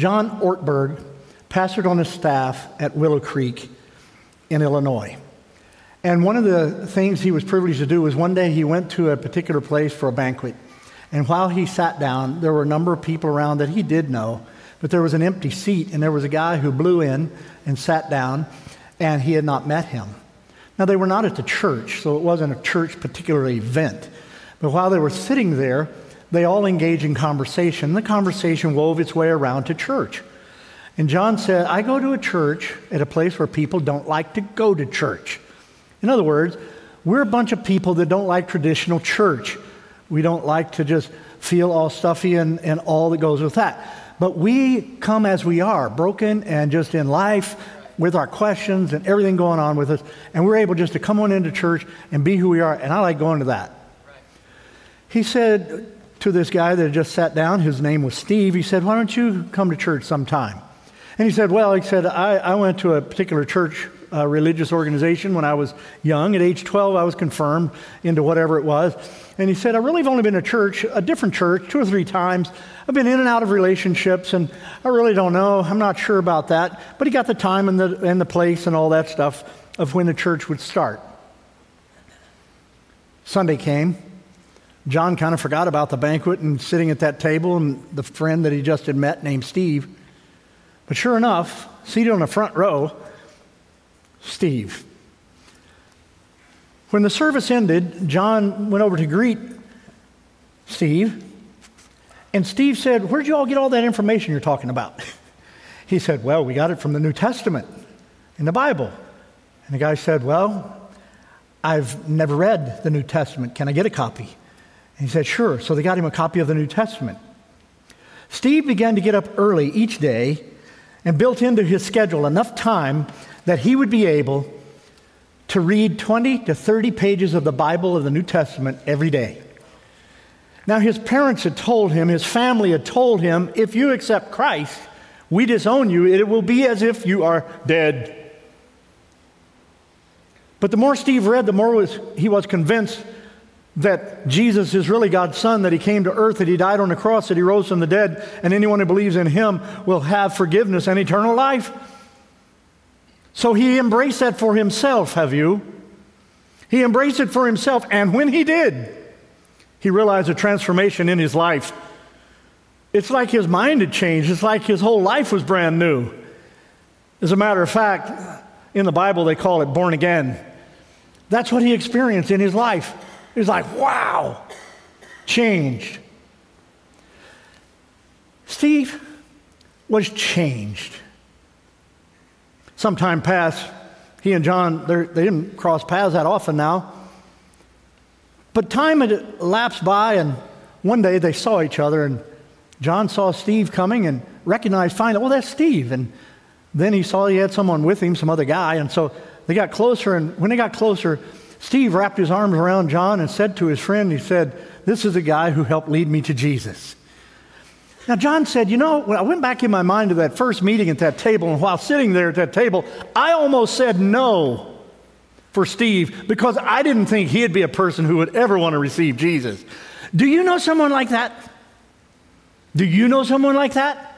John Ortberg pastored on his staff at Willow Creek in Illinois. And one of the things he was privileged to do was one day he went to a particular place for a banquet. And while he sat down, there were a number of people around that he did know, but there was an empty seat, and there was a guy who blew in and sat down, and he had not met him. Now, they were not at the church, so it wasn't a church particular event. But while they were sitting there, they all engage in conversation. The conversation wove its way around to church. And John said, I go to a church at a place where people don't like to go to church. In other words, we're a bunch of people that don't like traditional church. We don't like to just feel all stuffy and, and all that goes with that. But we come as we are, broken and just in life with our questions and everything going on with us. And we're able just to come on into church and be who we are. And I like going to that. Right. He said to this guy that had just sat down, his name was Steve, he said, Why don't you come to church sometime? And he said, Well, he said, I, I went to a particular church uh, religious organization when I was young. At age 12, I was confirmed into whatever it was. And he said, I really have only been to church, a different church, two or three times. I've been in and out of relationships, and I really don't know. I'm not sure about that. But he got the time and the, and the place and all that stuff of when the church would start. Sunday came. John kind of forgot about the banquet and sitting at that table and the friend that he just had met named Steve. But sure enough, seated on the front row Steve. When the service ended, John went over to greet Steve. And Steve said, Where'd you all get all that information you're talking about? He said, Well, we got it from the New Testament in the Bible. And the guy said, Well, I've never read the New Testament. Can I get a copy? He said, Sure. So they got him a copy of the New Testament. Steve began to get up early each day and built into his schedule enough time that he would be able to read 20 to 30 pages of the Bible of the New Testament every day. Now, his parents had told him, his family had told him, if you accept Christ, we disown you. It will be as if you are dead. But the more Steve read, the more was, he was convinced that Jesus is really God's Son, that He came to earth, that He died on the cross, that He rose from the dead, and anyone who believes in Him will have forgiveness and eternal life. So he embraced that for himself, have you? He embraced it for himself, and when he did, he realized a transformation in his life. It's like his mind had changed, it's like his whole life was brand new. As a matter of fact, in the Bible, they call it born again. That's what he experienced in his life. He was like, wow, changed. Steve was changed. Some time passed. He and John, they didn't cross paths that often now. But time had elapsed by, and one day they saw each other, and John saw Steve coming and recognized finally, well, oh, that's Steve. And then he saw he had someone with him, some other guy, and so they got closer. And when they got closer, Steve wrapped his arms around John and said to his friend, he said, This is the guy who helped lead me to Jesus. Now, John said, You know, when I went back in my mind to that first meeting at that table, and while sitting there at that table, I almost said no for Steve because I didn't think he'd be a person who would ever want to receive Jesus. Do you know someone like that? Do you know someone like that?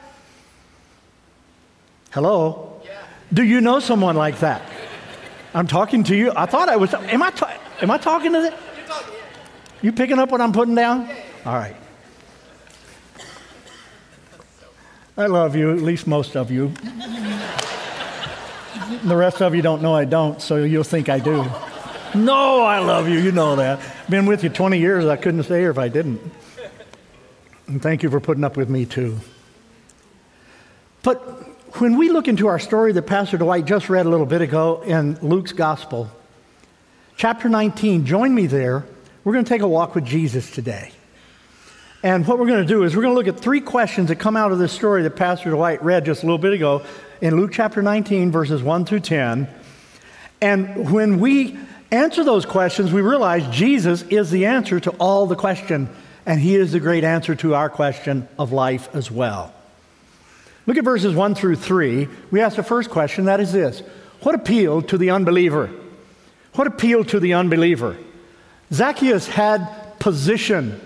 Hello? Yeah. Do you know someone like that? I'm talking to you. I thought I was. Am I, ta- am I talking to them? You picking up what I'm putting down? All right. I love you, at least most of you. the rest of you don't know I don't, so you'll think I do. No, I love you. You know that. Been with you 20 years. I couldn't stay here if I didn't. And thank you for putting up with me too. But when we look into our story that Pastor Dwight just read a little bit ago in Luke's Gospel, chapter 19, join me there. We're going to take a walk with Jesus today. And what we're going to do is we're going to look at three questions that come out of this story that Pastor Dwight read just a little bit ago in Luke chapter 19, verses 1 through 10. And when we answer those questions, we realize Jesus is the answer to all the question, and he is the great answer to our question of life as well. Look at verses 1 through 3. We ask the first question that is this What appealed to the unbeliever? What appealed to the unbeliever? Zacchaeus had position.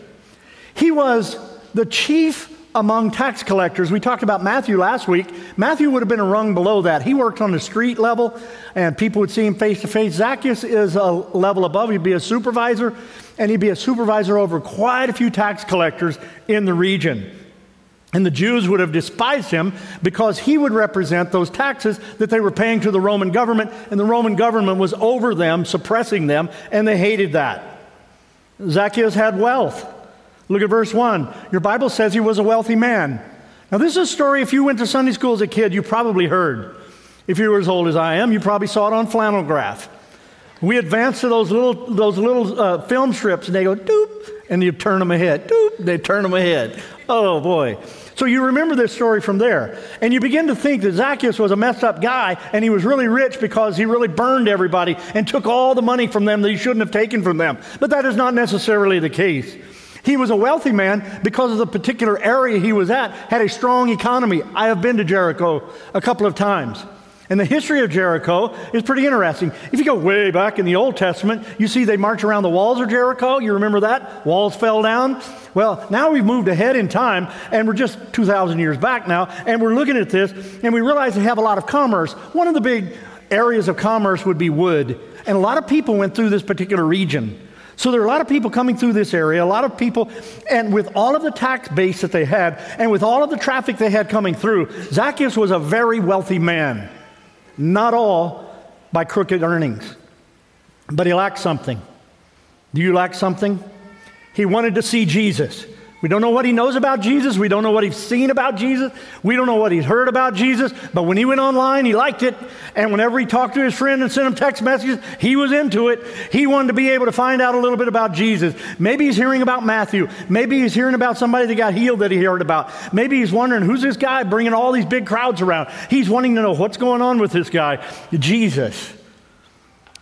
He was the chief among tax collectors. We talked about Matthew last week. Matthew would have been a rung below that. He worked on the street level, and people would see him face to face. Zacchaeus is a level above. He'd be a supervisor, and he'd be a supervisor over quite a few tax collectors in the region. And the Jews would have despised him because he would represent those taxes that they were paying to the Roman government, and the Roman government was over them, suppressing them, and they hated that. Zacchaeus had wealth. Look at verse 1. Your Bible says he was a wealthy man. Now, this is a story, if you went to Sunday school as a kid, you probably heard. If you were as old as I am, you probably saw it on flannel graph. We advance to those little, those little uh, film strips, and they go doop, and you turn them ahead. Doop, they turn them ahead. Oh boy. So you remember this story from there. And you begin to think that Zacchaeus was a messed up guy and he was really rich because he really burned everybody and took all the money from them that he shouldn't have taken from them. But that is not necessarily the case. He was a wealthy man because of the particular area he was at, had a strong economy. I have been to Jericho a couple of times. And the history of Jericho is pretty interesting. If you go way back in the Old Testament, you see they march around the walls of Jericho. You remember that? Walls fell down. Well, now we've moved ahead in time, and we're just 2,000 years back now, and we're looking at this, and we realize they have a lot of commerce. One of the big areas of commerce would be wood, and a lot of people went through this particular region. So there are a lot of people coming through this area, a lot of people, and with all of the tax base that they had, and with all of the traffic they had coming through, Zacchaeus was a very wealthy man. Not all by crooked earnings, but he lacked something. Do you lack something? He wanted to see Jesus. We don't know what he knows about Jesus. We don't know what he's seen about Jesus. We don't know what he's heard about Jesus. But when he went online, he liked it. And whenever he talked to his friend and sent him text messages, he was into it. He wanted to be able to find out a little bit about Jesus. Maybe he's hearing about Matthew. Maybe he's hearing about somebody that got healed that he heard about. Maybe he's wondering who's this guy bringing all these big crowds around. He's wanting to know what's going on with this guy, Jesus.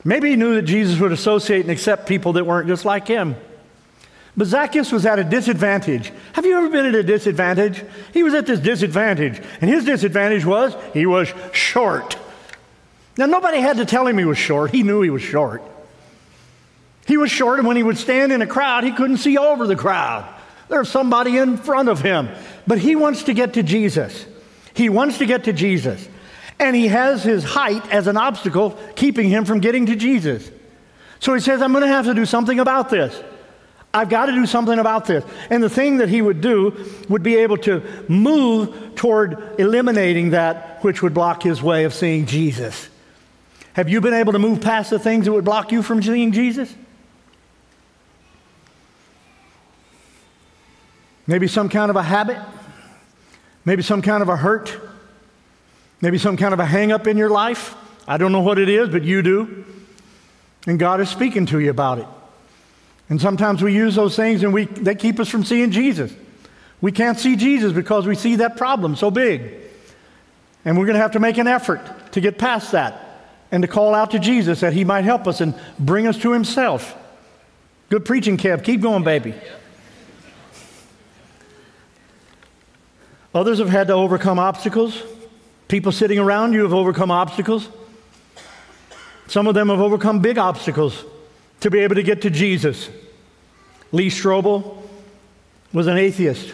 Maybe he knew that Jesus would associate and accept people that weren't just like him. But Zacchaeus was at a disadvantage. Have you ever been at a disadvantage? He was at this disadvantage, and his disadvantage was he was short. Now, nobody had to tell him he was short, he knew he was short. He was short, and when he would stand in a crowd, he couldn't see over the crowd. There's somebody in front of him. But he wants to get to Jesus. He wants to get to Jesus. And he has his height as an obstacle keeping him from getting to Jesus. So he says, I'm going to have to do something about this. I've got to do something about this. And the thing that he would do would be able to move toward eliminating that which would block his way of seeing Jesus. Have you been able to move past the things that would block you from seeing Jesus? Maybe some kind of a habit, maybe some kind of a hurt, maybe some kind of a hang up in your life. I don't know what it is, but you do. And God is speaking to you about it. And sometimes we use those things and we, they keep us from seeing Jesus. We can't see Jesus because we see that problem so big. And we're going to have to make an effort to get past that and to call out to Jesus that he might help us and bring us to himself. Good preaching, Kev. Keep going, baby. Others have had to overcome obstacles. People sitting around you have overcome obstacles. Some of them have overcome big obstacles to be able to get to Jesus. Lee Strobel was an atheist.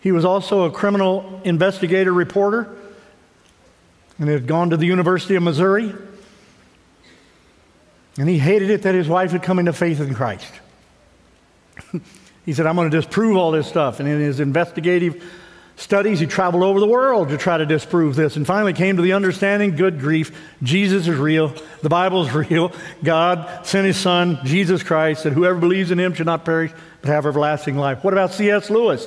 He was also a criminal investigator reporter and had gone to the University of Missouri. And he hated it that his wife had come into faith in Christ. he said, I'm going to disprove all this stuff. And in his investigative studies. He traveled over the world to try to disprove this and finally came to the understanding good grief, Jesus is real, the Bible is real. God sent his son, Jesus Christ, that whoever believes in him should not perish but have everlasting life. What about C.S. Lewis?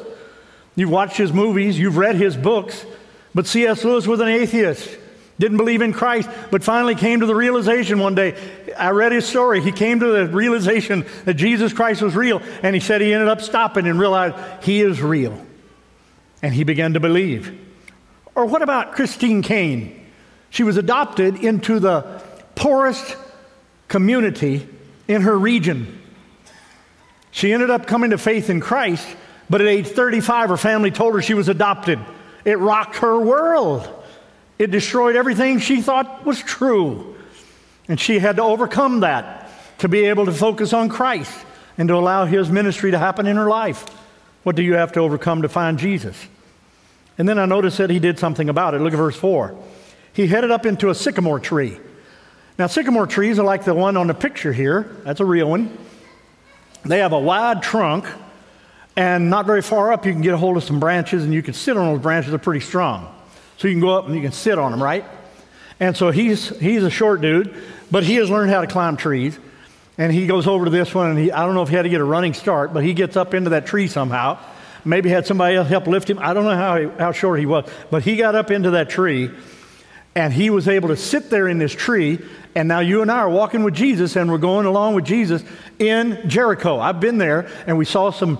You've watched his movies, you've read his books, but C.S. Lewis was an atheist. Didn't believe in Christ, but finally came to the realization one day. I read his story. He came to the realization that Jesus Christ was real, and he said he ended up stopping and realized he is real and he began to believe. Or what about Christine Caine? She was adopted into the poorest community in her region. She ended up coming to faith in Christ, but at age 35, her family told her she was adopted. It rocked her world. It destroyed everything she thought was true. And she had to overcome that to be able to focus on Christ and to allow His ministry to happen in her life. What do you have to overcome to find Jesus? And then I noticed that he did something about it. Look at verse 4. He headed up into a sycamore tree. Now, sycamore trees are like the one on the picture here. That's a real one. They have a wide trunk, and not very far up, you can get a hold of some branches, and you can sit on those branches. They're pretty strong. So you can go up and you can sit on them, right? And so he's, he's a short dude, but he has learned how to climb trees. And he goes over to this one, and he, I don't know if he had to get a running start, but he gets up into that tree somehow. Maybe had somebody else help lift him. I don't know how, he, how short he was, but he got up into that tree, and he was able to sit there in this tree. And now you and I are walking with Jesus, and we're going along with Jesus in Jericho. I've been there, and we saw some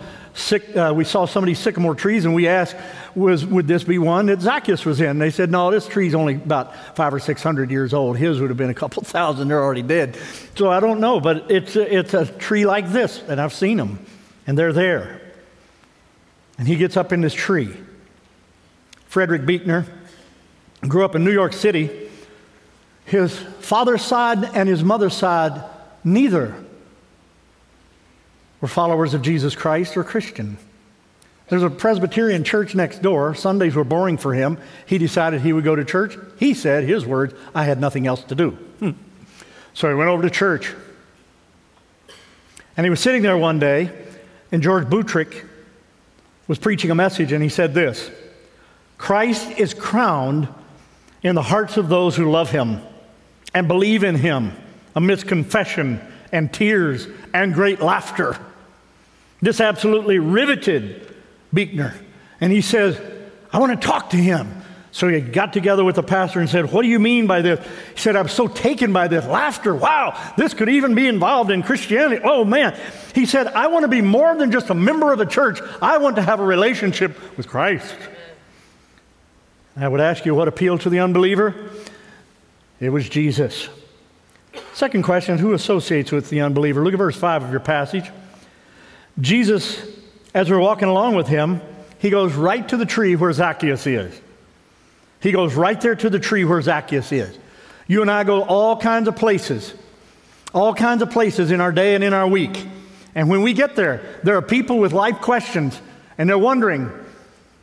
uh, we saw some of these sycamore trees, and we asked, was, would this be one that Zacchaeus was in? They said, no, this tree's only about five or six hundred years old. His would have been a couple thousand. They're already dead. So I don't know, but it's it's a tree like this, and I've seen them, and they're there. And he gets up in this tree. Frederick Buechner grew up in New York City. His father's side and his mother's side, neither were followers of Jesus Christ or Christian. There's a Presbyterian church next door. Sundays were boring for him. He decided he would go to church. He said, his words, I had nothing else to do. Hmm. So he went over to church. And he was sitting there one day, and George Buttrick was preaching a message, and he said this Christ is crowned in the hearts of those who love him and believe in him amidst confession and tears and great laughter. This absolutely riveted Buechner. And he says, I want to talk to him. So he got together with the pastor and said, What do you mean by this? He said, I'm so taken by this laughter. Wow, this could even be involved in Christianity. Oh man. He said, I want to be more than just a member of a church. I want to have a relationship with Christ. I would ask you what appealed to the unbeliever? It was Jesus. Second question who associates with the unbeliever? Look at verse 5 of your passage. Jesus, as we're walking along with him, he goes right to the tree where Zacchaeus is. He goes right there to the tree where Zacchaeus is. You and I go all kinds of places, all kinds of places in our day and in our week. And when we get there, there are people with life questions, and they're wondering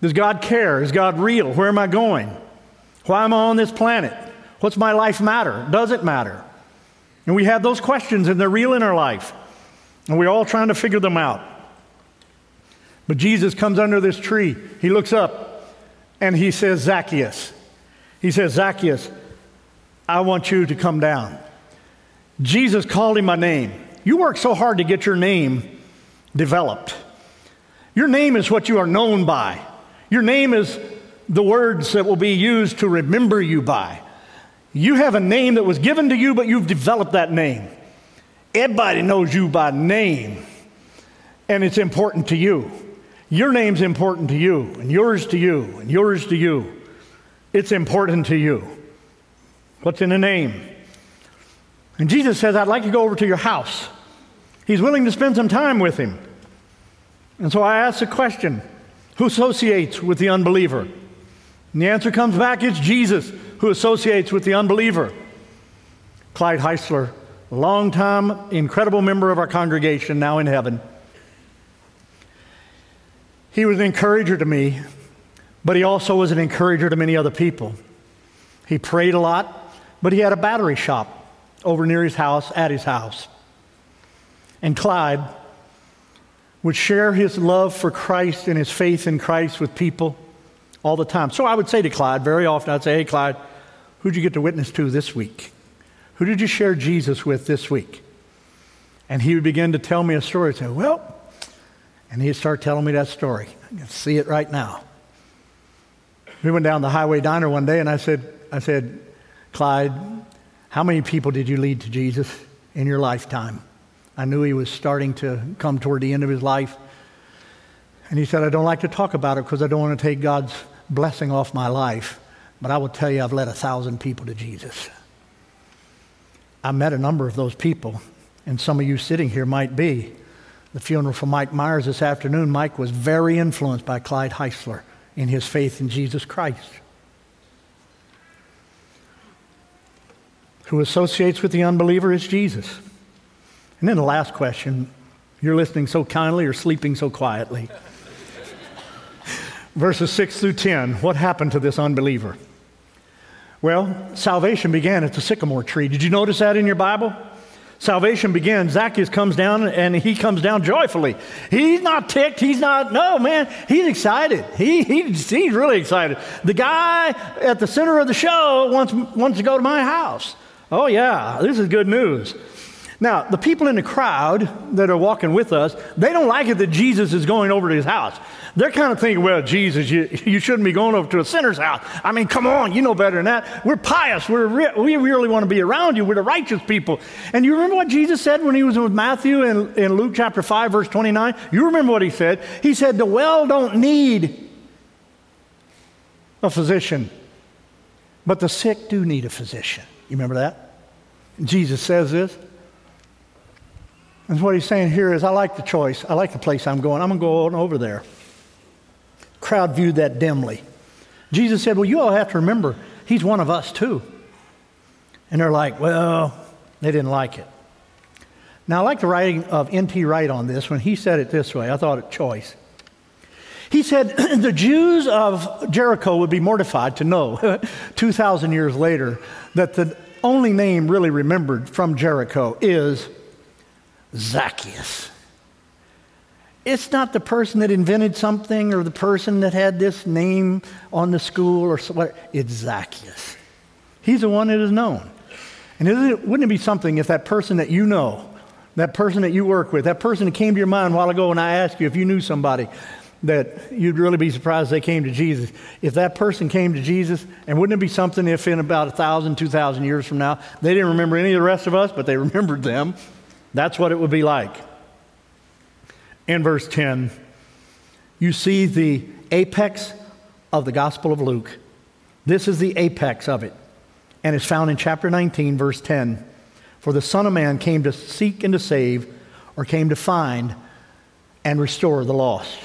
Does God care? Is God real? Where am I going? Why am I on this planet? What's my life matter? Does it matter? And we have those questions, and they're real in our life. And we're all trying to figure them out. But Jesus comes under this tree. He looks up and he says, Zacchaeus. He says, Zacchaeus, I want you to come down. Jesus called him by name. You work so hard to get your name developed. Your name is what you are known by. Your name is the words that will be used to remember you by. You have a name that was given to you, but you've developed that name. Everybody knows you by name, and it's important to you. Your name's important to you, and yours to you, and yours to you. It's important to you. What's in a name? And Jesus says, I'd like to go over to your house. He's willing to spend some time with him. And so I ask the question who associates with the unbeliever? And the answer comes back it's Jesus who associates with the unbeliever. Clyde Heisler, long-time incredible member of our congregation, now in heaven. He was an encourager to me, but he also was an encourager to many other people. He prayed a lot, but he had a battery shop over near his house, at his house. And Clyde would share his love for Christ and his faith in Christ with people all the time. So I would say to Clyde, very often, I'd say, Hey, Clyde, who'd you get to witness to this week? Who did you share Jesus with this week? And he would begin to tell me a story. I'd say, Well, and he'd start telling me that story. I can see it right now. We went down the highway diner one day, and I said, I said, Clyde, how many people did you lead to Jesus in your lifetime? I knew he was starting to come toward the end of his life. And he said, I don't like to talk about it because I don't want to take God's blessing off my life, but I will tell you I've led a thousand people to Jesus. I met a number of those people, and some of you sitting here might be. The funeral for Mike Myers this afternoon, Mike was very influenced by Clyde Heisler in his faith in Jesus Christ. Who associates with the unbeliever is Jesus. And then the last question you're listening so kindly or sleeping so quietly. Verses 6 through 10. What happened to this unbeliever? Well, salvation began at the sycamore tree. Did you notice that in your Bible? Salvation begins. Zacchaeus comes down and he comes down joyfully. He's not ticked. He's not, no, man. He's excited. He, he's, he's really excited. The guy at the center of the show wants, wants to go to my house. Oh, yeah, this is good news. Now, the people in the crowd that are walking with us, they don't like it that Jesus is going over to his house. They're kind of thinking, well, Jesus, you, you shouldn't be going over to a sinner's house. I mean, come on, you know better than that. We're pious. We're re- we really want to be around you. We're the righteous people. And you remember what Jesus said when he was with Matthew in, in Luke chapter 5, verse 29? You remember what he said? He said, the well don't need a physician, but the sick do need a physician. You remember that? Jesus says this. And what he's saying here is, I like the choice. I like the place I'm going. I'm going to go on over there crowd viewed that dimly. Jesus said, Well, you all have to remember, he's one of us too. And they're like, Well, they didn't like it. Now, I like the writing of N.T. Wright on this when he said it this way. I thought it choice. He said, The Jews of Jericho would be mortified to know 2,000 years later that the only name really remembered from Jericho is Zacchaeus. It's not the person that invented something or the person that had this name on the school or what. It's Zacchaeus. He's the one that is known. And it, wouldn't it be something if that person that you know, that person that you work with, that person that came to your mind a while ago and I asked you if you knew somebody that you'd really be surprised they came to Jesus. If that person came to Jesus, and wouldn't it be something if in about a thousand, two thousand years from now, they didn't remember any of the rest of us, but they remembered them? That's what it would be like in verse 10, you see the apex of the Gospel of Luke. This is the apex of it, and it's found in chapter 19, verse 10. For the Son of Man came to seek and to save, or came to find and restore the lost.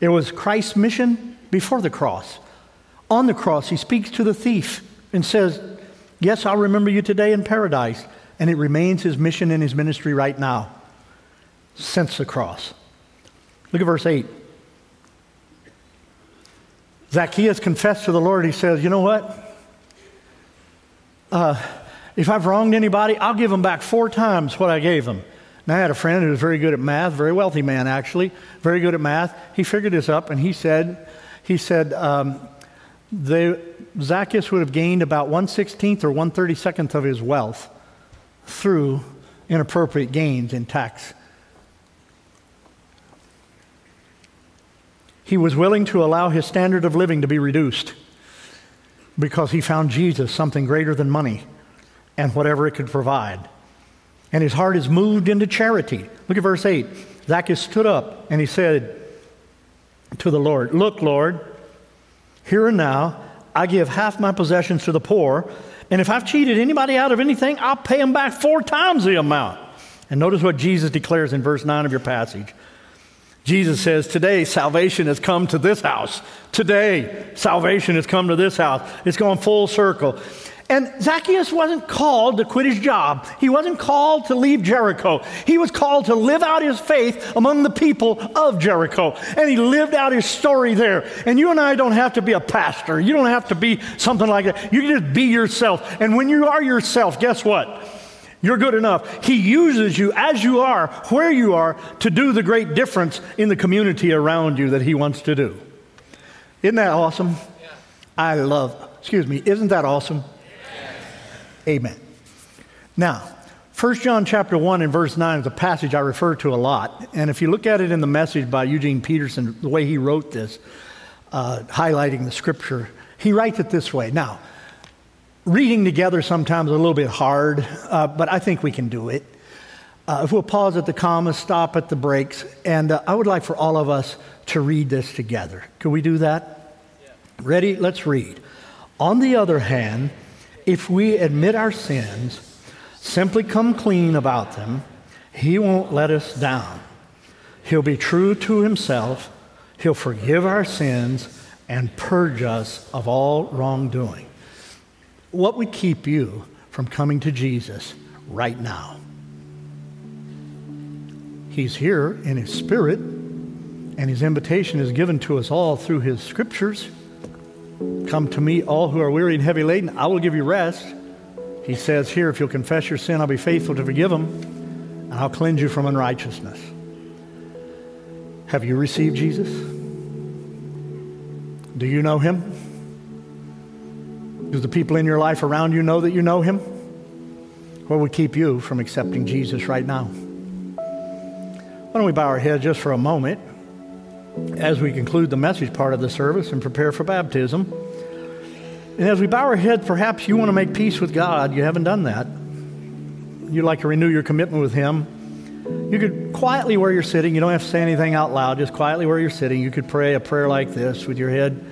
It was Christ's mission before the cross. On the cross, he speaks to the thief and says, Yes, I'll remember you today in paradise. And it remains his mission and his ministry right now since the cross. Look at verse 8. Zacchaeus confessed to the Lord. He says, You know what? Uh, if I've wronged anybody, I'll give them back four times what I gave them. Now, I had a friend who was very good at math, very wealthy man actually, very good at math. He figured this up and he said, he said, um, they, Zacchaeus would have gained about 116th or 132nd of his wealth through inappropriate gains in tax He was willing to allow his standard of living to be reduced because he found Jesus something greater than money and whatever it could provide. And his heart is moved into charity. Look at verse 8. Zacchaeus stood up and he said to the Lord, Look, Lord, here and now I give half my possessions to the poor, and if I've cheated anybody out of anything, I'll pay them back four times the amount. And notice what Jesus declares in verse 9 of your passage. Jesus says, Today salvation has come to this house. Today salvation has come to this house. It's going full circle. And Zacchaeus wasn't called to quit his job. He wasn't called to leave Jericho. He was called to live out his faith among the people of Jericho. And he lived out his story there. And you and I don't have to be a pastor. You don't have to be something like that. You can just be yourself. And when you are yourself, guess what? You're good enough. He uses you as you are, where you are, to do the great difference in the community around you that He wants to do. Isn't that awesome? Yeah. I love, excuse me, isn't that awesome? Amen. Now, 1 John chapter 1 and verse 9 is a passage I refer to a lot. And if you look at it in the message by Eugene Peterson, the way he wrote this, uh, highlighting the scripture, he writes it this way. Now, reading together sometimes a little bit hard, uh, but I think we can do it. Uh, if we'll pause at the commas, stop at the breaks, and uh, I would like for all of us to read this together. Can we do that? Yeah. Ready? Let's read. On the other hand, if we admit our sins, simply come clean about them, He won't let us down. He'll be true to Himself, He'll forgive our sins and purge us of all wrongdoing what would keep you from coming to Jesus right now? He's here in His Spirit. And his invitation is given to us all through his scriptures. Come to me, all who are weary and heavy laden, I will give you rest. He says here, if you'll confess your sin, I'll be faithful to forgive them, and I'll cleanse you from unrighteousness. Have you received Jesus? Do you know him? Do the people in your life around you know that you know him? What would keep you from accepting Jesus right now? Why don't we bow our heads just for a moment as we conclude the message part of the service and prepare for baptism? And as we bow our heads, perhaps you want to make peace with God. You haven't done that. You'd like to renew your commitment with Him. You could quietly where you're sitting, you don't have to say anything out loud, just quietly where you're sitting, you could pray a prayer like this with your head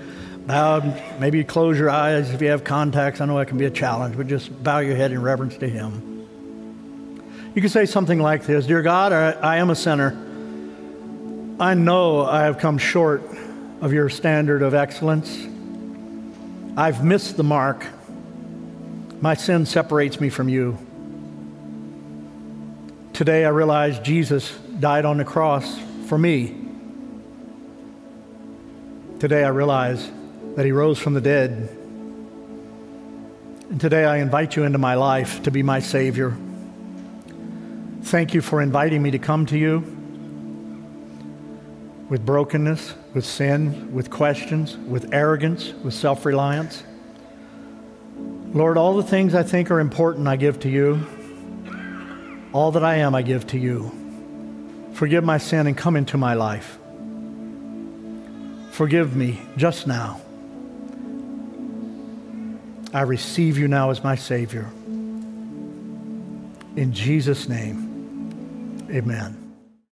bowed. Maybe close your eyes if you have contacts. I know that can be a challenge, but just bow your head in reverence to Him. You could say something like this Dear God, I, I am a sinner. I know I have come short of your standard of excellence. I've missed the mark. My sin separates me from you. Today I realize Jesus died on the cross for me. Today I realize that he rose from the dead. And today I invite you into my life to be my Savior. Thank you for inviting me to come to you with brokenness, with sin, with questions, with arrogance, with self reliance. Lord, all the things I think are important, I give to you. All that I am, I give to you. Forgive my sin and come into my life. Forgive me just now. I receive you now as my Savior. In Jesus' name, amen.